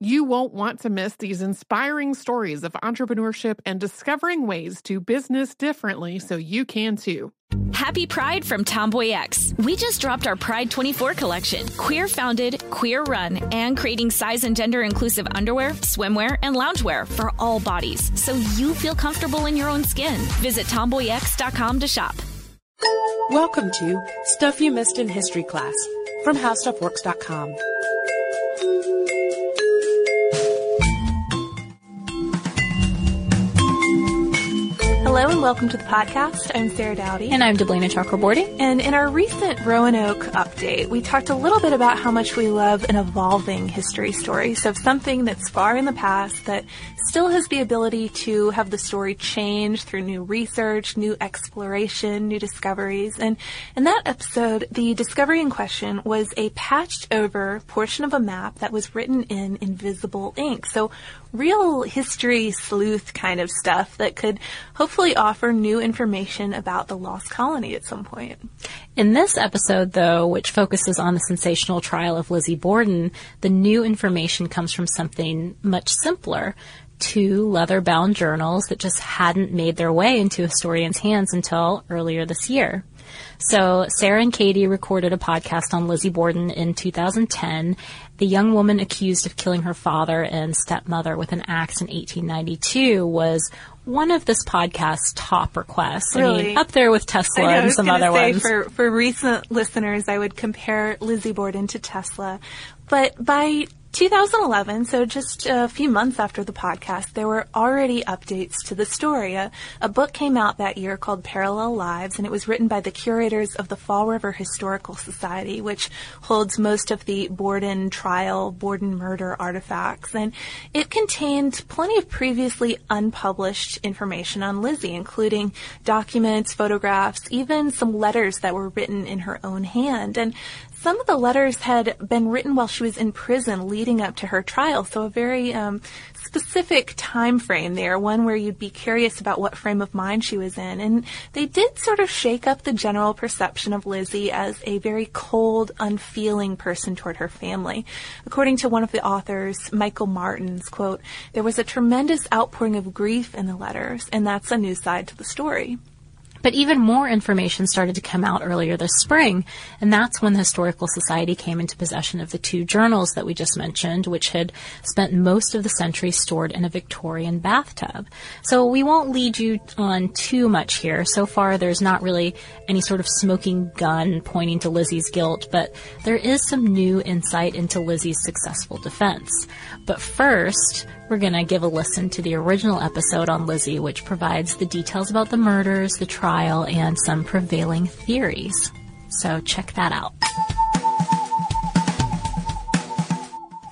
You won't want to miss these inspiring stories of entrepreneurship and discovering ways to business differently so you can too. Happy Pride from Tomboy X. We just dropped our Pride 24 collection. Queer founded, queer run, and creating size and gender inclusive underwear, swimwear, and loungewear for all bodies so you feel comfortable in your own skin. Visit tomboyx.com to shop. Welcome to Stuff You Missed in History class from HowStuffWorks.com. Hello and welcome to the podcast. I'm Sarah Dowdy. And I'm Deblina Chakraborty. And in our recent Roanoke update, we talked a little bit about how much we love an evolving history story. So something that's far in the past that still has the ability to have the story change through new research, new exploration, new discoveries. And in that episode, the discovery in question was a patched over portion of a map that was written in invisible ink. So real history sleuth kind of stuff that could hopefully offer new information about the lost colony at some point. In this episode, though, which focuses on the sensational trial of Lizzie Borden, the new information comes from something much simpler. Two leather bound journals that just hadn't made their way into historians' hands until earlier this year. So Sarah and Katie recorded a podcast on Lizzie Borden in 2010. The young woman accused of killing her father and stepmother with an axe in 1892 was one of this podcast's top requests. Really? I mean, up there with Tesla know, I and was some other say ones. For, for recent listeners, I would compare Lizzie Borden to Tesla. But by 2011, so just a few months after the podcast, there were already updates to the story. A, a book came out that year called Parallel Lives, and it was written by the curators of the Fall River Historical Society, which holds most of the Borden trial, Borden murder artifacts. And it contained plenty of previously unpublished information on Lizzie, including documents, photographs, even some letters that were written in her own hand. And some of the letters had been written while she was in prison leading up to her trial, so a very um, specific time frame there, one where you'd be curious about what frame of mind she was in. And they did sort of shake up the general perception of Lizzie as a very cold, unfeeling person toward her family. According to one of the authors, Michael Martins, quote, there was a tremendous outpouring of grief in the letters, and that's a new side to the story. But even more information started to come out earlier this spring, and that's when the Historical Society came into possession of the two journals that we just mentioned, which had spent most of the century stored in a Victorian bathtub. So we won't lead you on too much here. So far, there's not really any sort of smoking gun pointing to Lizzie's guilt, but there is some new insight into Lizzie's successful defense. But first, we're going to give a listen to the original episode on Lizzie, which provides the details about the murders, the trial, and some prevailing theories. So check that out.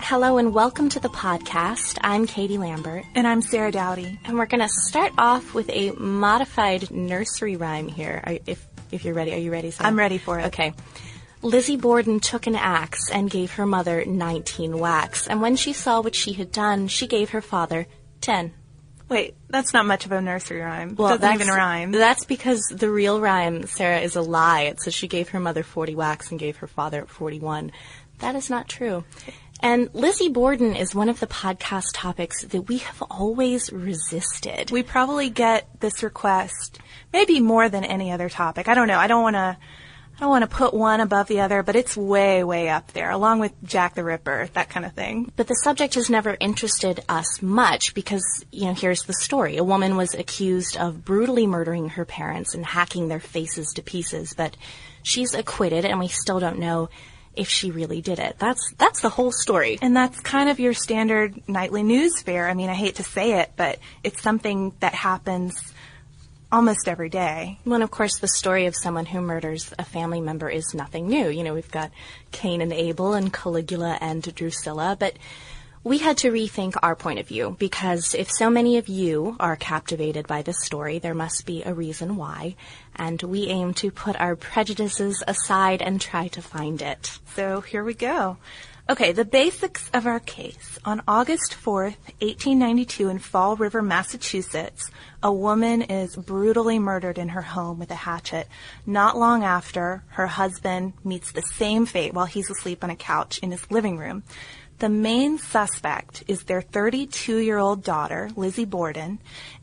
Hello and welcome to the podcast. I'm Katie Lambert. And I'm Sarah Dowdy. And we're going to start off with a modified nursery rhyme here. If, if you're ready, are you ready? Sarah? I'm ready for it. Okay. Lizzie Borden took an axe and gave her mother 19 whacks, and when she saw what she had done, she gave her father 10. Wait, that's not much of a nursery rhyme. Well, Doesn't that's, even rhyme. That's because the real rhyme, Sarah, is a lie. It says she gave her mother 40 whacks and gave her father 41. That is not true. And Lizzie Borden is one of the podcast topics that we have always resisted. We probably get this request maybe more than any other topic. I don't know. I don't want to. I don't want to put one above the other, but it's way, way up there, along with Jack the Ripper, that kind of thing. But the subject has never interested us much because, you know, here's the story. A woman was accused of brutally murdering her parents and hacking their faces to pieces, but she's acquitted and we still don't know if she really did it. That's that's the whole story. And that's kind of your standard nightly news fare. I mean, I hate to say it, but it's something that happens almost every day. Well, and of course, the story of someone who murders a family member is nothing new. You know, we've got Cain and Abel and Caligula and Drusilla, but we had to rethink our point of view because if so many of you are captivated by this story, there must be a reason why. And we aim to put our prejudices aside and try to find it. So here we go. Okay, the basics of our case. On August 4th, 1892, in Fall River, Massachusetts, a woman is brutally murdered in her home with a hatchet. Not long after, her husband meets the same fate while he's asleep on a couch in his living room. The main suspect is their 32 year old daughter, Lizzie Borden,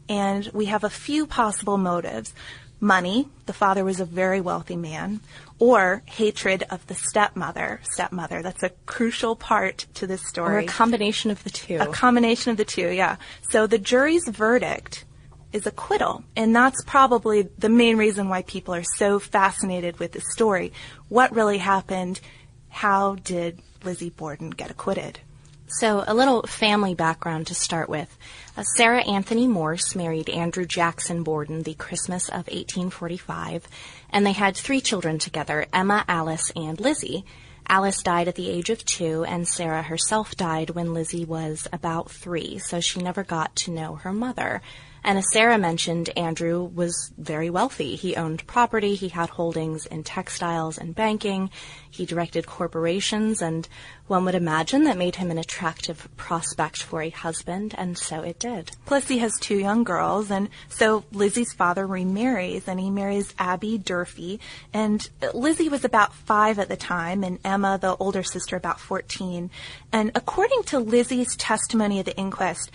and we have a few possible motives. Money, the father was a very wealthy man, or hatred of the stepmother. Stepmother, that's a crucial part to this story. Or a combination of the two. A combination of the two, yeah. So the jury's verdict is acquittal. And that's probably the main reason why people are so fascinated with this story. What really happened? How did Lizzie Borden get acquitted? So, a little family background to start with. Uh, Sarah Anthony Morse married Andrew Jackson Borden the Christmas of 1845, and they had three children together Emma, Alice, and Lizzie. Alice died at the age of two, and Sarah herself died when Lizzie was about three, so she never got to know her mother. And as Sarah mentioned, Andrew was very wealthy. He owned property, he had holdings in textiles and banking, he directed corporations, and one would imagine that made him an attractive prospect for a husband, and so it did. Plus, he has two young girls, and so Lizzie's father remarries, and he marries Abby Durfee. And Lizzie was about five at the time, and Emma, the older sister, about 14. And according to Lizzie's testimony at the inquest,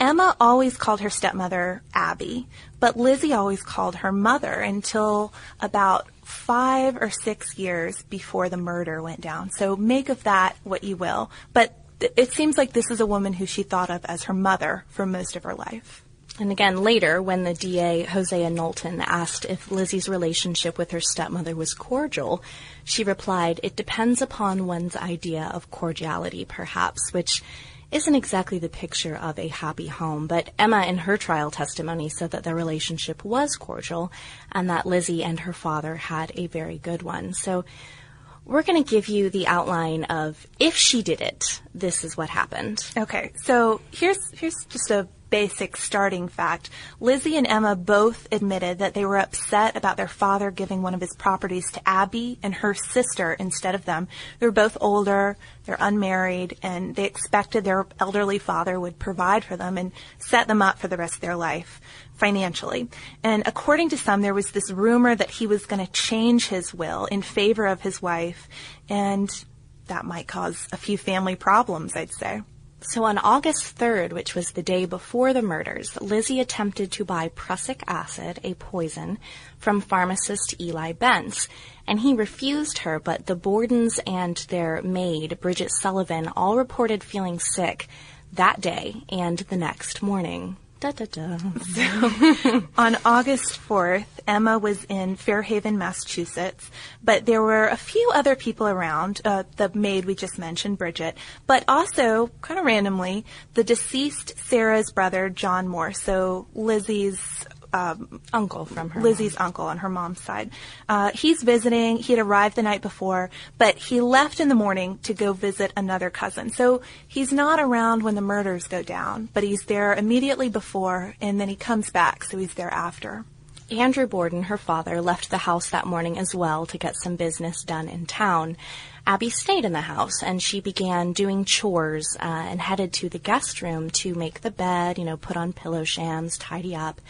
Emma always called her stepmother Abby, but Lizzie always called her mother until about five or six years before the murder went down. So make of that what you will. But it seems like this is a woman who she thought of as her mother for most of her life. And again, later, when the DA, Hosea Knowlton, asked if Lizzie's relationship with her stepmother was cordial, she replied, It depends upon one's idea of cordiality, perhaps, which isn't exactly the picture of a happy home, but Emma in her trial testimony said that their relationship was cordial and that Lizzie and her father had a very good one. So we're going to give you the outline of if she did it, this is what happened. Okay, so here's here's just a basic starting fact. Lizzie and Emma both admitted that they were upset about their father giving one of his properties to Abby and her sister instead of them. They were both older, they're unmarried, and they expected their elderly father would provide for them and set them up for the rest of their life financially. And according to some, there was this rumor that he was going to change his will in favor of his wife, and that might cause a few family problems, I'd say. So on August 3rd, which was the day before the murders, Lizzie attempted to buy prussic acid, a poison, from pharmacist Eli Bence, and he refused her, but the Bordens and their maid, Bridget Sullivan, all reported feeling sick that day and the next morning. Da, da, da. So, on August 4th, Emma was in Fairhaven, Massachusetts, but there were a few other people around, uh, the maid we just mentioned, Bridget, but also, kind of randomly, the deceased Sarah's brother, John Morse, so Lizzie's um, uncle from her Lizzie's mom. uncle on her mom's side. Uh, he's visiting. He had arrived the night before, but he left in the morning to go visit another cousin. So he's not around when the murders go down, but he's there immediately before, and then he comes back, so he's there after. Andrew Borden, her father, left the house that morning as well to get some business done in town. Abby stayed in the house and she began doing chores uh, and headed to the guest room to make the bed, you know, put on pillow shams, tidy up.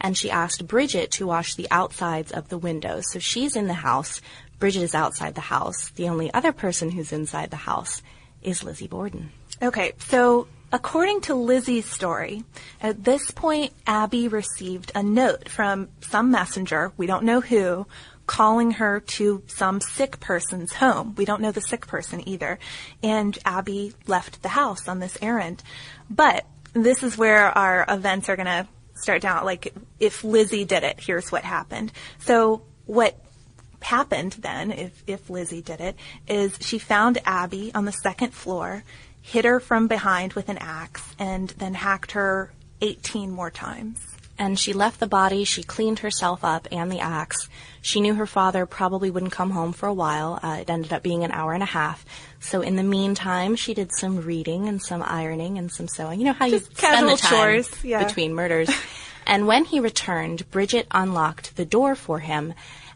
And she asked Bridget to wash the outsides of the windows. So she's in the house. Bridget is outside the house. The only other person who's inside the house is Lizzie Borden. Okay, so according to Lizzie's story, at this point, Abby received a note from some messenger, we don't know who, calling her to some sick person's home. We don't know the sick person either. And Abby left the house on this errand. But this is where our events are going to start down. Like, if Lizzie did it, here's what happened. So, what happened then, if, if Lizzie did it, is she found Abby on the second floor, hit her from behind with an axe, and then hacked her 18 more times. And she left the body, she cleaned herself up and the axe. She knew her father probably wouldn't come home for a while. Uh, it ended up being an hour and a half. So in the meantime, she did some reading and some ironing and some sewing. You know how Just you spend the time chores, yeah. between murders. and when he returned, Bridget unlocked the door for him.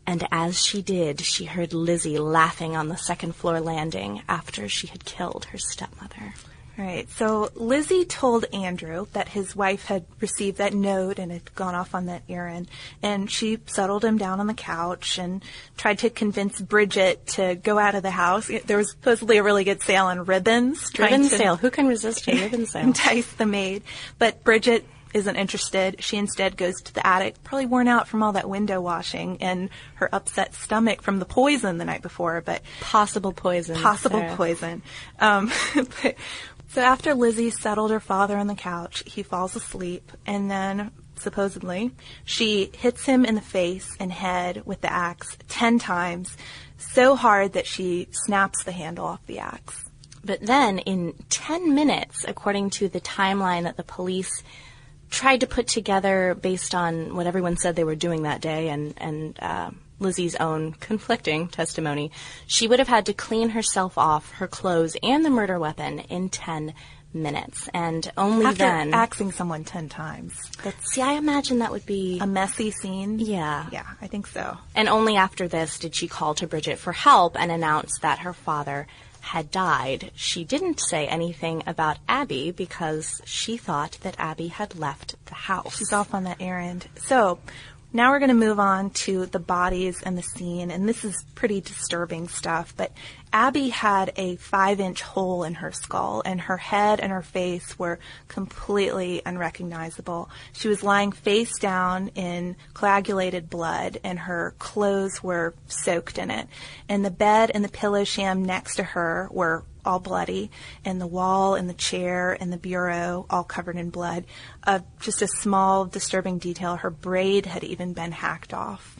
And as she did, she heard Lizzie laughing on the second floor landing after she had killed her stepmother. Right. So Lizzie told Andrew that his wife had received that note and had gone off on that errand. And she settled him down on the couch and tried to convince Bridget to go out of the house. There was supposedly a really good sale on ribbons. Ribbon sale. Who can resist a ribbon sale? Entice the maid. But Bridget isn't interested. She instead goes to the attic, probably worn out from all that window washing and her upset stomach from the poison the night before, but Possible poison. possible Sarah. poison. Um, but, so after Lizzie settled her father on the couch, he falls asleep, and then supposedly she hits him in the face and head with the axe ten times, so hard that she snaps the handle off the axe. But then, in 10 minutes, according to the timeline that the police tried to put together based on what everyone said they were doing that day and, and uh, Lizzie's own conflicting testimony, she would have had to clean herself off, her clothes, and the murder weapon in 10 minutes. And only After then. axing someone ten times, that's see, I imagine that would be. a messy scene. yeah. Yeah, I think so. And only after this did she call to Bridget for help and announce that her father had died. She didn't say anything about Abby because she thought that Abby had left the house. She's off on that errand. So now we're going to move on to the bodies and the scene, and this is pretty disturbing stuff. But Abby had a five inch hole in her skull, and her head and her face were completely unrecognizable. She was lying face down in coagulated blood, and her clothes were soaked in it. And the bed and the pillow sham next to her were all bloody, and the wall and the chair and the bureau all covered in blood. Uh, just a small disturbing detail, her braid had even been hacked off.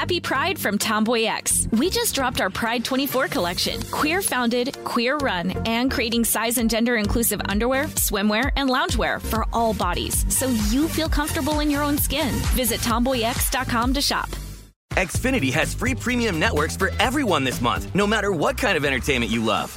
Happy Pride from Tomboy X. We just dropped our Pride 24 collection. Queer founded, queer run, and creating size and gender inclusive underwear, swimwear, and loungewear for all bodies so you feel comfortable in your own skin. Visit tomboyx.com to shop. Xfinity has free premium networks for everyone this month, no matter what kind of entertainment you love.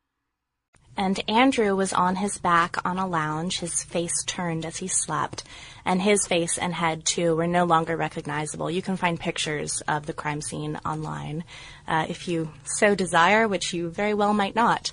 And Andrew was on his back on a lounge, his face turned as he slept, and his face and head, too, were no longer recognizable. You can find pictures of the crime scene online uh, if you so desire, which you very well might not.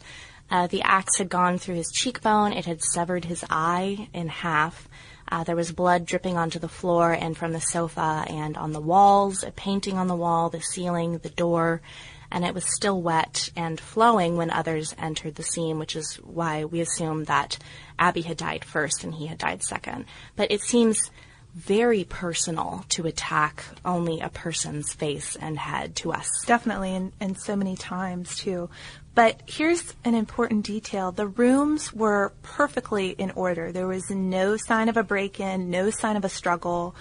Uh, the axe had gone through his cheekbone, it had severed his eye in half. Uh, there was blood dripping onto the floor and from the sofa and on the walls, a painting on the wall, the ceiling, the door and it was still wet and flowing when others entered the scene, which is why we assume that Abby had died first and he had died second. But it seems very personal to attack only a person's face and head to us. Definitely, and, and so many times too. But here's an important detail. The rooms were perfectly in order. There was no sign of a break in, no sign of a struggle.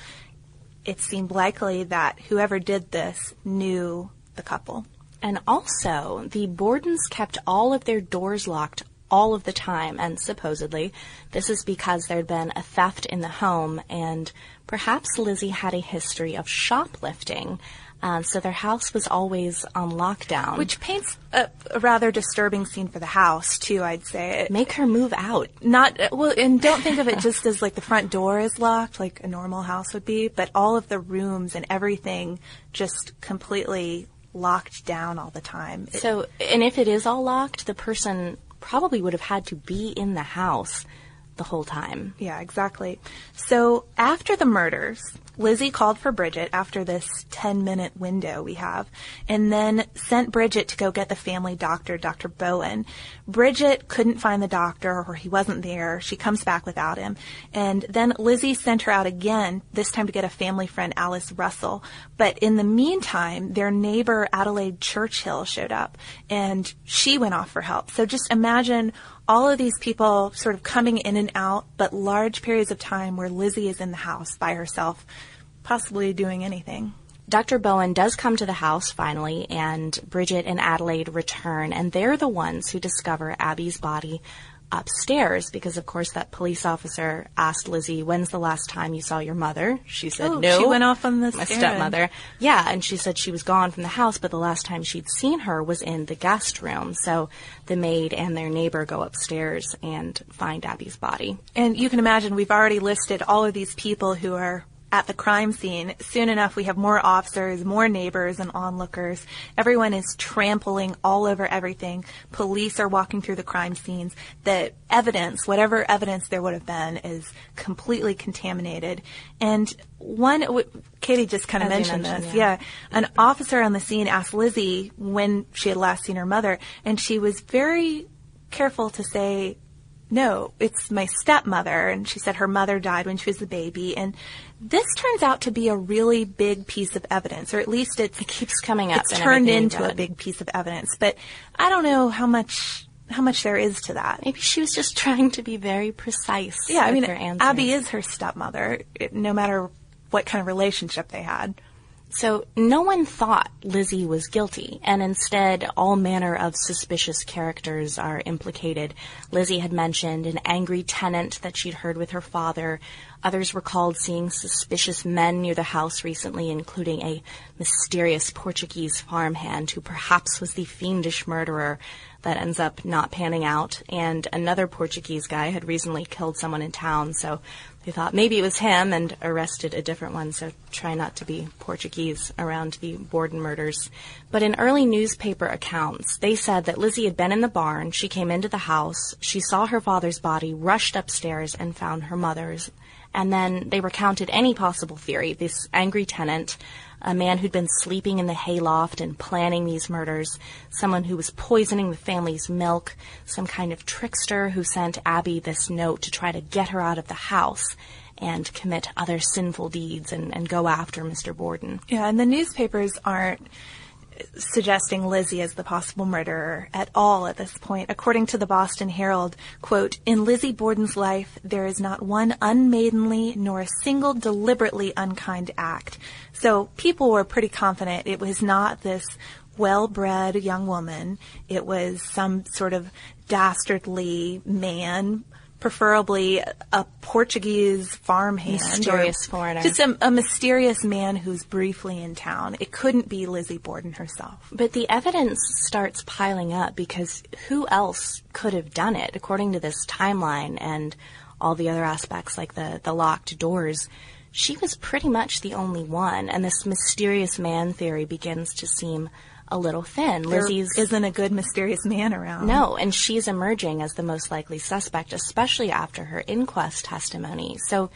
It seemed likely that whoever did this knew the couple. And also, the Bordens kept all of their doors locked all of the time, and supposedly this is because there'd been a theft in the home, and perhaps Lizzie had a history of shoplifting. Uh, so their house was always on lockdown. Which paints a, a, rather disturbing scene for the house, too, I'd say. Make her move out. Not, well, and don't think of it just as like the front door is locked, like a normal house would be, but all of the rooms and everything just completely locked down all the time. So, and if it is all locked, the person probably would have had to be in the house the whole time. Yeah, exactly. So after the murders, Lizzie called for Bridget after this 10 minute window we have, and then sent Bridget to go get the family doctor, Dr. Bowen. Bridget couldn't find the doctor or he wasn't there. She comes back without him. And then Lizzie sent her out again, this time to get a family friend, Alice Russell. But in the meantime, their neighbor, Adelaide Churchill, showed up and she went off for help. So just imagine all of these people sort of coming in and out, but large periods of time where Lizzie is in the house by herself, possibly doing anything. Dr. Bowen does come to the house finally, and Bridget and Adelaide return, and they're the ones who discover Abby's body upstairs because, of course, that police officer asked Lizzie, "When's the last time you saw your mother?" She said, oh, "No." She went off on the my stepmother. Yeah, and she said she was gone from the house, but the last time she'd seen her was in the guest room. So the maid and their neighbor go upstairs and find Abby's body. And you can imagine we've already listed all of these people who are at the crime scene. Soon enough, we have more officers, more neighbors, and onlookers. Everyone is trampling all over everything. Police are walking through the crime scenes. The evidence, whatever evidence there would have been, is completely contaminated. And one, Katie just kind of mentioned, mentioned, this. Yeah. yeah. An officer on the scene asked Lizzie when she had last seen her mother, and she was very careful to say, no, it's my stepmother. And she said her mother died when she was a baby. And this turns out to be a really big piece of evidence, or at least it keeps coming up. It's turned into a big piece of evidence, but I don't know how much how much there is to that. Maybe she was just trying to be very precise. Yeah, I mean, Abby is her stepmother, no matter what kind of relationship they had. So no one thought Lizzie was guilty, and instead all manner of suspicious characters are implicated. Lizzie had mentioned an angry tenant that she'd heard with her father. Others recalled seeing suspicious men near the house recently, including a mysterious Portuguese farmhand who perhaps was the fiendish murderer that ends up not panning out. And another Portuguese guy had recently killed someone in town, so they thought maybe it was him and arrested a different one, so try not to be Portuguese around the Borden murders. But in early newspaper accounts, they said that Lizzie had been in the barn, she came into the house, she saw her father's body, rushed upstairs, and found her mother's. And then they recounted any possible theory. This angry tenant a man who'd been sleeping in the hayloft and planning these murders, someone who was poisoning the family's milk, some kind of trickster who sent Abby this note to try to get her out of the house and commit other sinful deeds and, and go after Mr. Borden. Yeah, and the newspapers aren't suggesting Lizzie as the possible murderer at all at this point. According to the Boston Herald, quote, in Lizzie Borden's life, there is not one unmaidenly nor a single deliberately unkind act. So people were pretty confident it was not this well-bred young woman. It was some sort of dastardly man preferably a Portuguese farmhand. Mysterious foreigner. Just a, a, mysterious man who's briefly in town. It couldn't be Lizzie Borden herself. But the evidence starts piling up because who else could have done it? According to this timeline and all the other aspects like the, the locked doors, she was pretty much the only one. And this mysterious man theory begins to seem a little thin. There Lizzie's isn't a good mysterious man around. No, and she's emerging as the most likely suspect, especially after her inquest testimony. So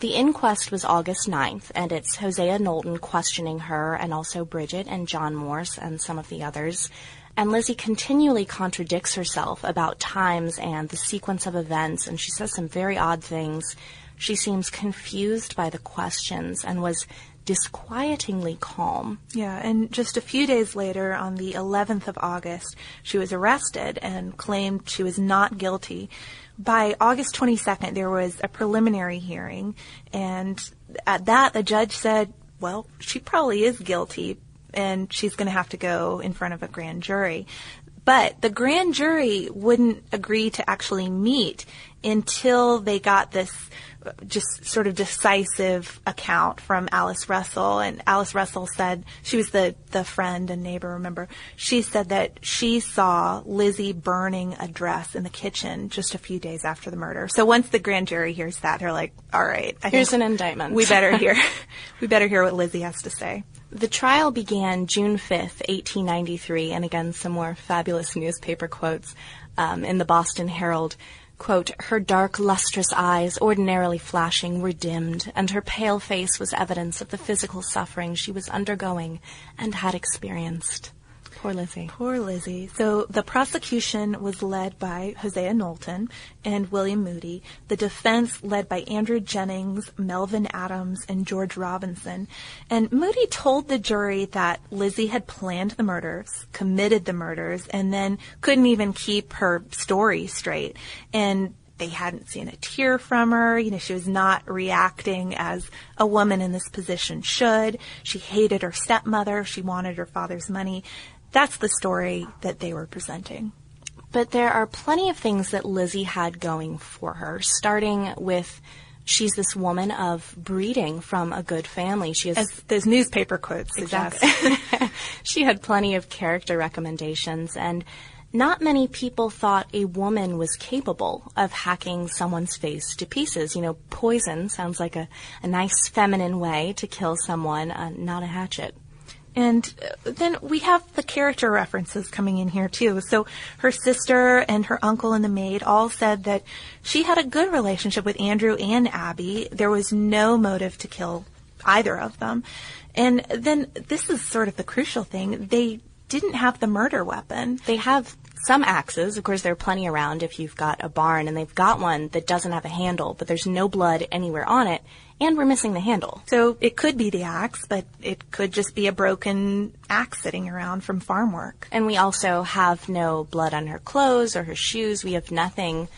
the inquest was August 9th, and it's Hosea Knowlton questioning her and also Bridget and John Morse and some of the others. And Lizzie continually contradicts herself about times and the sequence of events, and she says some very odd things. She seems confused by the questions and was disquietingly calm. Yeah, and just a few days later, on the 11th of August, she was arrested and claimed she was not guilty. By August 22nd, there was a preliminary hearing, and at that, the judge said, well, she probably is guilty, and she's going to have to go in front of a grand jury. But the grand jury wouldn't agree to actually meet until they got this just sort of decisive account from Alice Russell. And Alice Russell said, she was the, the friend and neighbor, remember? She said that she saw Lizzie burning a dress in the kitchen just a few days after the murder. So once the grand jury hears that, they're like, all right. I Here's an indictment. We better hear, we better hear what Lizzie has to say. The trial began June 5th, 1893, and again, some more fabulous newspaper quotes um, in the Boston Herald. Quote, her dark, lustrous eyes, ordinarily flashing, were dimmed, and her pale face was evidence of the physical suffering she was undergoing and had experienced. Poor Lizzie. Poor Lizzie. So the prosecution was led by Hosea Knowlton and William Moody. The defense led by Andrew Jennings, Melvin Adams, and George Robinson. And Moody told the jury that Lizzie had planned the murders, committed the murders, and then couldn't even keep her story straight. And they hadn't seen a tear from her. You know, she was not reacting as a woman in this position should. She hated her stepmother. She wanted her father's money. That's the story that they were presenting. But there are plenty of things that Lizzie had going for her, starting with she's this woman of breeding from a good family. She has As those newspaper quotes suggest. Exactly. she had plenty of character recommendations and not many people thought a woman was capable of hacking someone's face to pieces. You know, poison sounds like a, a nice feminine way to kill someone, uh, not a hatchet. And uh, then we have the character references coming in here too. So her sister and her uncle and the maid all said that she had a good relationship with Andrew and Abby. There was no motive to kill either of them. And then this is sort of the crucial thing. They didn't have the murder weapon. They have some axes. Of course, there are plenty around if you've got a barn and they've got one that doesn't have a handle, but there's no blood anywhere on it and we're missing the handle. So it could be the axe, but it could just be a broken axe sitting around from farm work. And we also have no blood on her clothes or her shoes. We have nothing,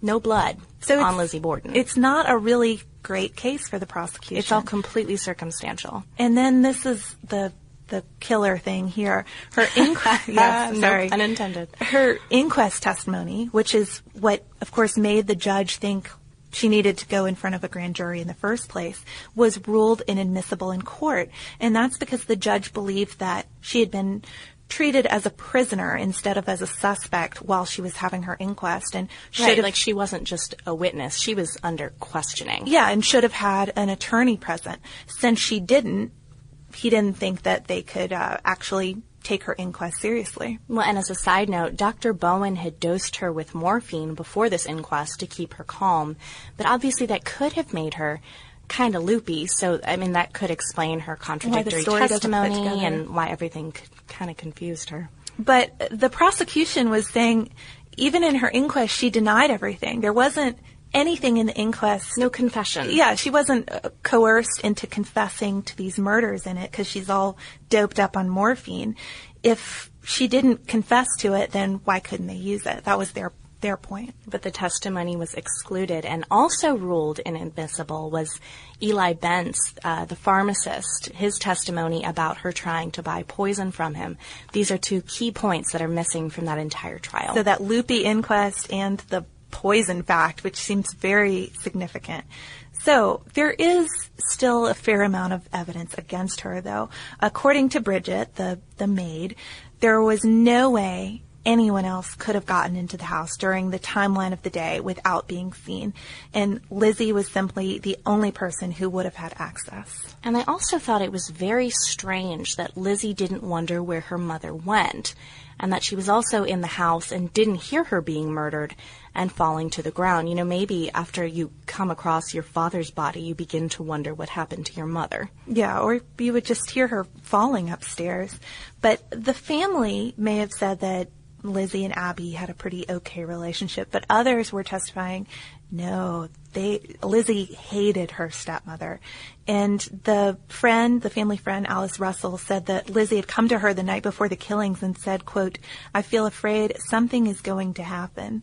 no blood so on Lizzie Borden. It's not a really great case for the prosecution. It's all completely circumstantial. And then this is the the killer thing here. Her inquest, yes, sorry, unintended. Her inquest testimony, which is what, of course, made the judge think she needed to go in front of a grand jury in the first place, was ruled inadmissible in court. And that's because the judge believed that she had been treated as a prisoner instead of as a suspect while she was having her inquest and should right, have, like she wasn't just a witness. She was under questioning. Yeah and should have had an attorney present. Since she didn't he didn't think that they could uh, actually take her inquest seriously. Well, and as a side note, Dr. Bowen had dosed her with morphine before this inquest to keep her calm, but obviously that could have made her kind of loopy. So, I mean, that could explain her contradictory story doesn't fit testimony and why everything kind of confused her. But the prosecution was saying, even in her inquest, she denied everything. There wasn't anything in the inquest. No confession. Yeah, she wasn't uh, coerced into confessing to these murders in it because she's all doped up on morphine. If she didn't confess to it, then why couldn't they use it? That was their their point. But the testimony was excluded and also ruled inadmissible was Eli Bence, uh, the pharmacist, his testimony about her trying to buy poison from him. These are two key points that are missing from that entire trial. So that loopy inquest and the poison fact, which seems very significant. So there is still a fair amount of evidence against her, though. According to Bridget, the, the maid, there was no way anyone else could have gotten into the house during the timeline of the day without being seen. And Lizzie was simply the only person who would have had access. And I also thought it was very strange that Lizzie didn't wonder where her mother went, and that she was also in the house and didn't hear her being murdered and falling to the ground. You know, maybe after you come across your father's body, you begin to wonder what happened to your mother. Yeah, or you would just hear her falling upstairs. But the family may have said that Lizzie and Abby had a pretty okay relationship, but others were testifying, no, they Lizzie hated her stepmother. And the friend, the family friend Alice Russell said that Lizzie had come to her the night before the killings and said, quote, I feel afraid something is going to happen.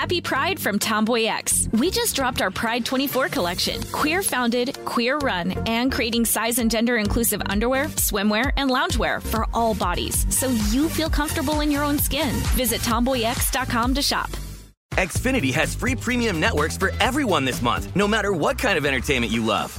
Happy Pride from Tomboy X. We just dropped our Pride 24 collection. Queer founded, queer run, and creating size and gender inclusive underwear, swimwear, and loungewear for all bodies so you feel comfortable in your own skin. Visit tomboyx.com to shop. Xfinity has free premium networks for everyone this month, no matter what kind of entertainment you love.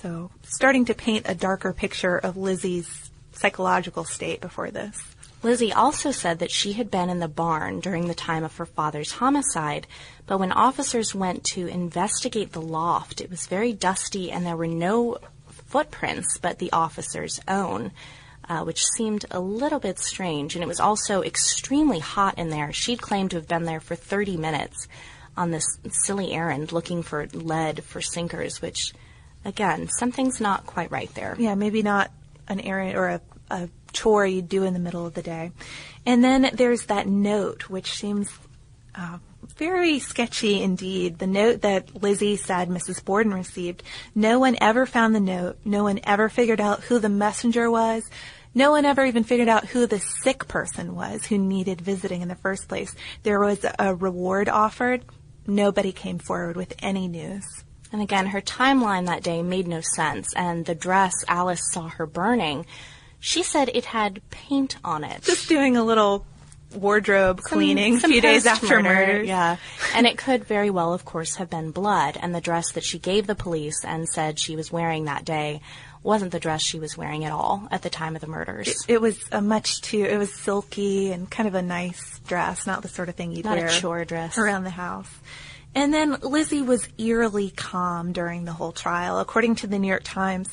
So, starting to paint a darker picture of Lizzie's psychological state before this. Lizzie also said that she had been in the barn during the time of her father's homicide, but when officers went to investigate the loft, it was very dusty and there were no footprints but the officer's own, uh, which seemed a little bit strange. And it was also extremely hot in there. She'd claimed to have been there for 30 minutes on this silly errand looking for lead for sinkers, which, again, something's not quite right there. Yeah, maybe not an errand or a, a chore you do in the middle of the day. And then there's that note, which seems uh, very sketchy indeed. The note that Lizzie said Mrs. Borden received. No one ever found the note. No one ever figured out who the messenger was. No one ever even figured out who the sick person was who needed visiting in the first place. There was a reward offered. Nobody came forward with any news. And again, her timeline that day made no sense, and the dress Alice saw her burning, she said it had paint on it. Just doing a little wardrobe Some- cleaning some a few days after post-murder. Yeah. and it could very well, of course, have been blood. And the dress that she gave the police and said she was wearing that day wasn't the dress she was wearing at all at the time of the murders. It, it was a much too. It was silky and kind of a nice dress, not the sort of thing you'd Not a chore dress. around the house. And then Lizzie was eerily calm during the whole trial. According to the New York Times,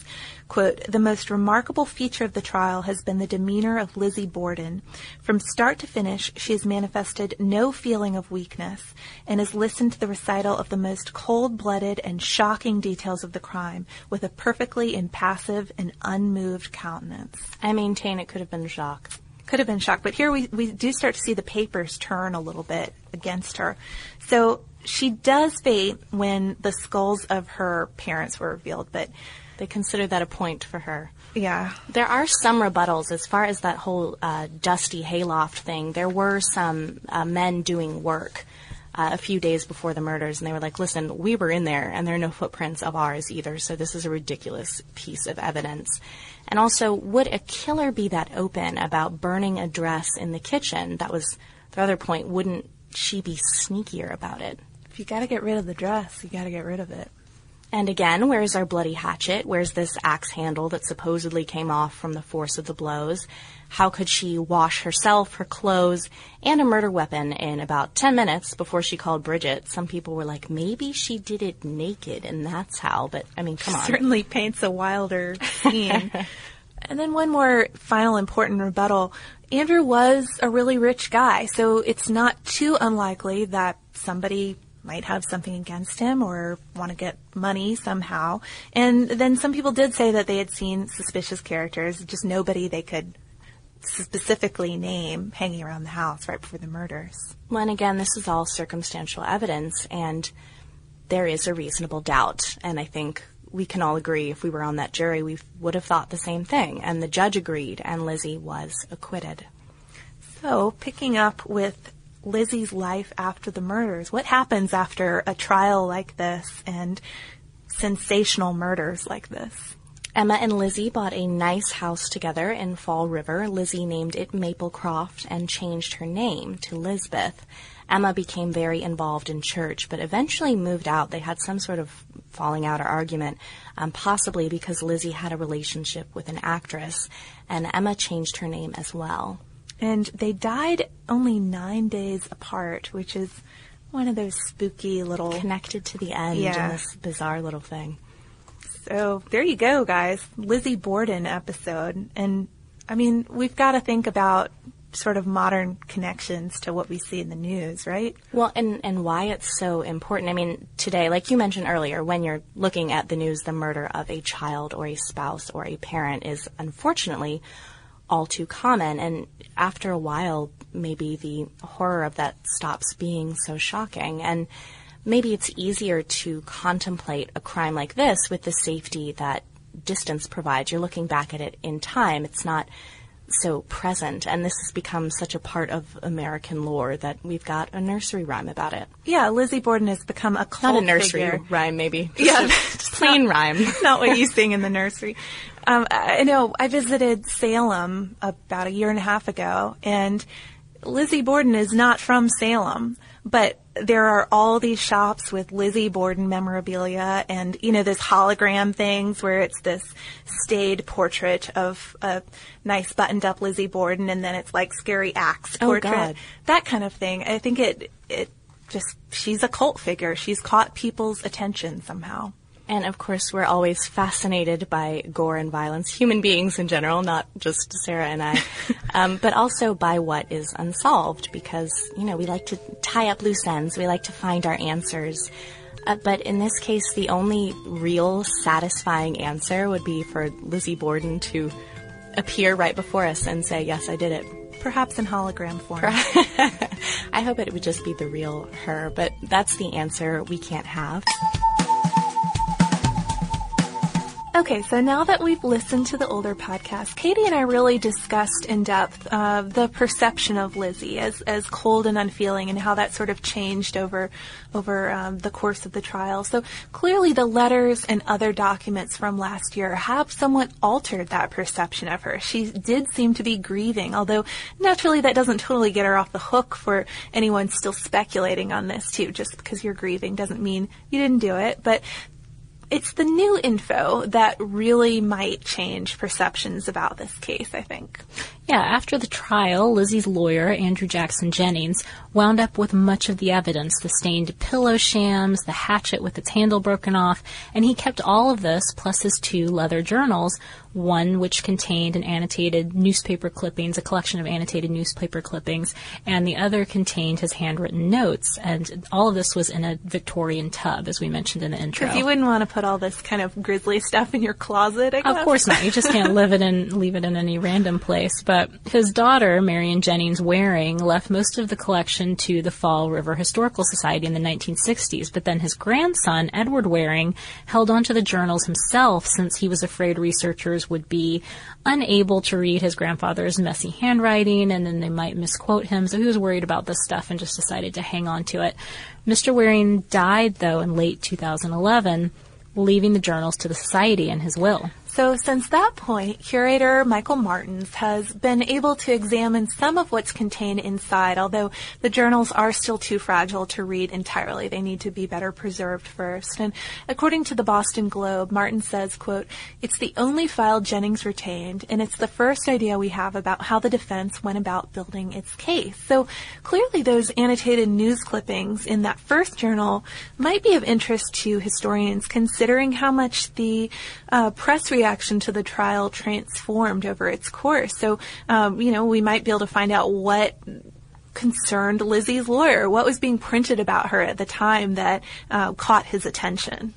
quote, the most remarkable feature of the trial has been the demeanor of Lizzie Borden. From start to finish, she has manifested no feeling of weakness and has listened to the recital of the most cold-blooded and shocking details of the crime with a perfectly impassive and unmoved countenance. I maintain it could have been shock. Could have been shock, but here we, we do start to see the papers turn a little bit against her. So she does faint when the skulls of her parents were revealed, but They consider that a point for her. yeah. There are some rebuttals as far as that whole uh, dusty hayloft thing. There were some uh, men doing work uh, a few days before the murders, and they were like, "Listen, we were in there, and there are no footprints of ours either. So this is a ridiculous piece of evidence." And also, would a killer be that open about burning a dress in the kitchen? That was the other point. Wouldn't she be sneakier about it? If you gotta get rid of the dress, you gotta get rid of it. And again, where's our bloody hatchet? Where's this axe handle that supposedly came off from the force of the blows? How could she wash herself, her clothes, and a murder weapon in about 10 minutes before she called Bridget? Some people were like, maybe she did it naked and that's how, but I mean, come on. Certainly paints a wilder scene. and then one more final important rebuttal. Andrew was a really rich guy, so it's not too unlikely that somebody might have something against him or want to get money somehow. And then some people did say that they had seen suspicious characters, just nobody they could specifically name hanging around the house right before the murders. Well, and again, this is all circumstantial evidence, and there is a reasonable doubt. And I think we can all agree if we were on that jury, we would have thought the same thing. And the judge agreed, and Lizzie was acquitted. So, picking up with Lizzie's life after the murders, what happens after a trial like this and sensational murders like this? Emma and Lizzie bought a nice house together in Fall River. Lizzie named it Maplecroft and changed her name to Lizbeth. Emma became very involved in church, but eventually moved out. They had some sort of falling out or argument, um, possibly because Lizzie had a relationship with an actress, and Emma changed her name as well. And they died only nine days apart, which is one of those spooky little. Connected to the end Yeah. in this bizarre little thing. So there you go, guys. Lizzie Borden episode. And I mean, we've got to think about sort of modern connections to what we see in the news, right? Well, and, and why it's so important. I mean, today, like you mentioned earlier, when you're looking at the news, the murder of a child or a spouse or a parent is unfortunately all too common. And after a while, maybe the horror of that stops being so shocking. And maybe it's easier to contemplate a crime like this with the safety that distance provides. You're looking back at it in time. It's not so present, and this has become such a part of American lore that we've got a nursery rhyme about it. Yeah, Lizzie Borden has become a cult Not a nursery figure. rhyme, maybe. Yeah, Just plain rhyme. not what you sing in the nursery. Um, I know I visited Salem about a year and a half ago, and Lizzie Borden is not from Salem, but there are all these shops with Lizzie Borden memorabilia and, you know, this hologram things where it's this staid portrait of a nice buttoned up Lizzie Borden and then it's like scary axe Oh, portrait. God. That kind of thing. I think it, it just, she's a cult figure. She's caught people's attention somehow. And of course, we're always fascinated by gore and violence, human beings in general, not just Sarah and I, um, but also by what is unsolved because, you know, we like to tie up loose ends, we like to find our answers. Uh, but in this case, the only real satisfying answer would be for Lizzie Borden to appear right before us and say, Yes, I did it. Perhaps in hologram form. I hope it would just be the real her, but that's the answer we can't have. Okay, so now that we've listened to the older podcast, Katie and I really discussed in depth uh, the perception of Lizzie as as cold and unfeeling, and how that sort of changed over over um, the course of the trial. So clearly, the letters and other documents from last year have somewhat altered that perception of her. She did seem to be grieving, although naturally that doesn't totally get her off the hook for anyone still speculating on this too. Just because you're grieving doesn't mean you didn't do it, but it's the new info that really might change perceptions about this case, I think. Yeah, after the trial, Lizzie's lawyer, Andrew Jackson Jennings, wound up with much of the evidence the stained pillow shams, the hatchet with its handle broken off, and he kept all of this, plus his two leather journals, one which contained an annotated newspaper clippings, a collection of annotated newspaper clippings, and the other contained his handwritten notes. And all of this was in a Victorian tub, as we mentioned in the intro. Because you wouldn't want to put all this kind of grisly stuff in your closet, I guess. Of course not. You just can't live it in, leave it in any random place. But but his daughter, Marion Jennings Waring, left most of the collection to the Fall River Historical Society in the 1960s, but then his grandson, Edward Waring, held onto the journals himself since he was afraid researchers would be unable to read his grandfather's messy handwriting and then they might misquote him, so he was worried about this stuff and just decided to hang on to it. Mr. Waring died, though, in late 2011, leaving the journals to the Society in his will. So since that point, curator Michael Martins has been able to examine some of what's contained inside, although the journals are still too fragile to read entirely. They need to be better preserved first. And according to the Boston Globe, Martin says, quote, it's the only file Jennings retained, and it's the first idea we have about how the defense went about building its case. So clearly those annotated news clippings in that first journal might be of interest to historians considering how much the uh, press reaction reaction to the trial transformed over its course. So, um, you know, we might be able to find out what concerned Lizzie's lawyer, what was being printed about her at the time that uh, caught his attention.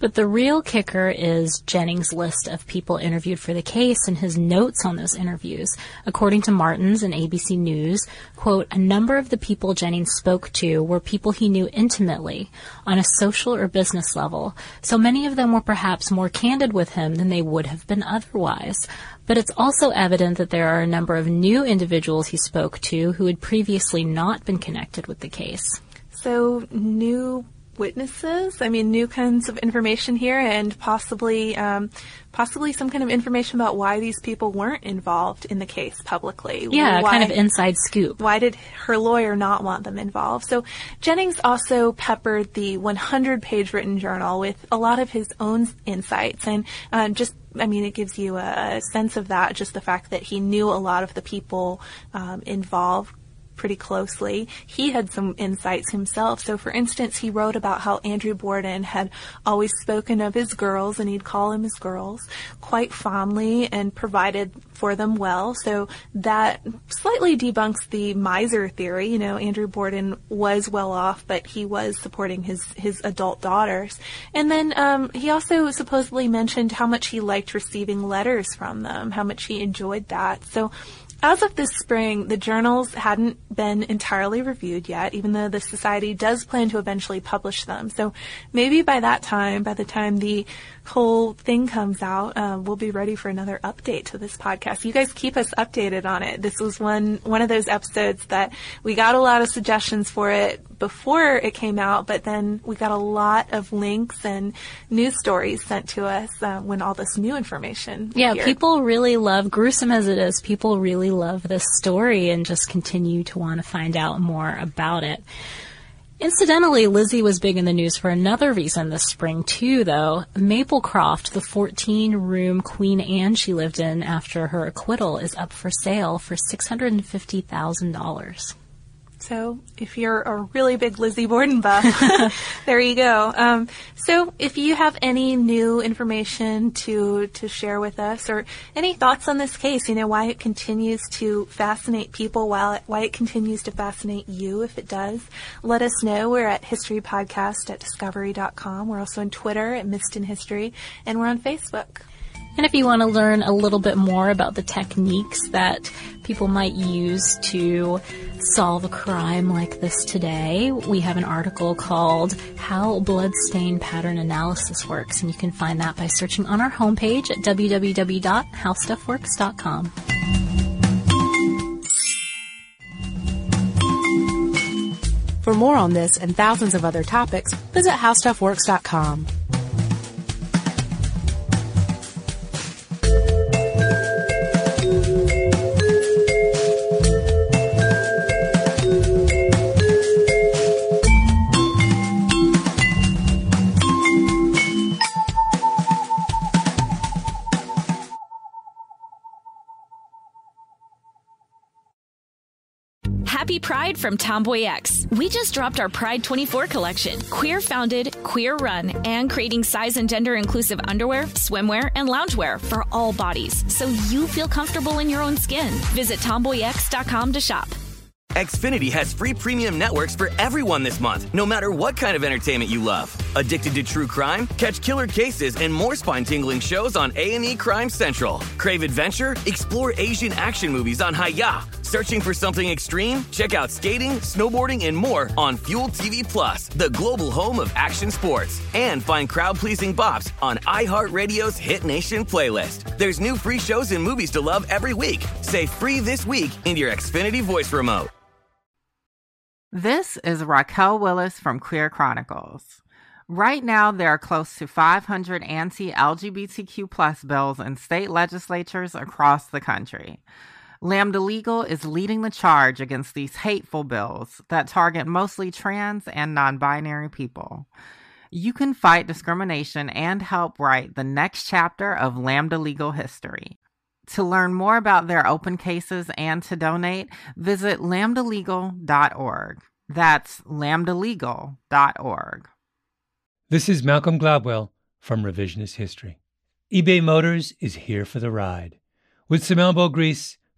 But the real kicker is Jennings' list of people interviewed for the case and his notes on those interviews. According to Martins and ABC News, quote, a number of the people Jennings spoke to were people he knew intimately on a social or business level, so many of them were perhaps more candid with him than they would have been otherwise. But it's also evident that there are a number of new individuals he spoke to who had previously not been connected with the case. So, new witnesses. I mean, new kinds of information here, and possibly, um, possibly some kind of information about why these people weren't involved in the case publicly. Yeah, why, kind of inside scoop. Why did her lawyer not want them involved? So Jennings also peppered the 100-page written journal with a lot of his own insights, and uh, just I mean, it gives you a sense of that, just the fact that he knew a lot of the people um, involved pretty closely. He had some insights himself. So, for instance, he wrote about how Andrew Borden had always spoken of his girls, and he'd call them his girls, quite fondly and provided for them well. So that slightly debunks the miser theory. You know, Andrew Borden was well off, but he was supporting his his adult daughters. And then um, he also supposedly mentioned how much he liked receiving letters from them, how much he enjoyed that. So as of this spring, the journals hadn't been entirely reviewed yet, even though the Society does plan to eventually publish them. So maybe by that time, by the time the whole thing comes out, uh, we'll be ready for another update to this podcast. You guys keep us updated on it. This was one one of those episodes that we got a lot of suggestions for it before it came out, but then we got a lot of links and news stories sent to us uh, when all this new information. Yeah, appeared. people really love, gruesome as it is, people really love this story and just continue to want to find out more about it. Incidentally, Lizzie was big in the news for another reason this spring too, though. Maplecroft, the 14-room Queen Anne she lived in after her acquittal, is up for sale for $650,000. So if you're a really big Lizzie Borden buff, there you go. Um, so if you have any new information to to share with us, or any thoughts on this case, you know why it continues to fascinate people, while it, why it continues to fascinate you, if it does, let us know. We're at historypodcast at discovery.com. We're also on Twitter at Missed in History, and we're on Facebook. And if you want to learn a little bit more about the techniques that people might use to solve a crime like this today, we have an article called How Blood Stain Pattern Analysis Works, and you can find that by searching on our homepage at www.howstuffworks.com. For more on this and thousands of other topics, visit howstuffworks.com. from TomboyX. We just dropped our Pride 24 collection. Queer founded, queer run, and creating size and gender inclusive underwear, swimwear, and loungewear for all bodies so you feel comfortable in your own skin. Visit tomboyx.com to shop. Xfinity has free premium networks for everyone this month, no matter what kind of entertainment you love. Addicted to true crime? Catch killer cases and more spine-tingling shows on A&E Crime Central. Crave adventure? Explore Asian action movies on Hi-YAH. Searching for something extreme? Check out skating, snowboarding, and more on Fuel TV Plus, the global home of action sports. And find crowd-pleasing bops on iHeartRadio's Hit Nation playlist. There's new free shows and movies to love every week. Say free this week in your Xfinity voice remote. This is Raquel Willis from Queer Chronicles. Right now, there are close to 500 anti LGBTQ plus bills in state legislatures across the country. Lambda Legal is leading the charge against these hateful bills that target mostly trans and non binary people. You can fight discrimination and help write the next chapter of Lambda Legal history. To learn more about their open cases and to donate, visit lambdalegal.org. That's lambdalegal.org. This is Malcolm Gladwell from Revisionist History. eBay Motors is here for the ride. With some elbow grease,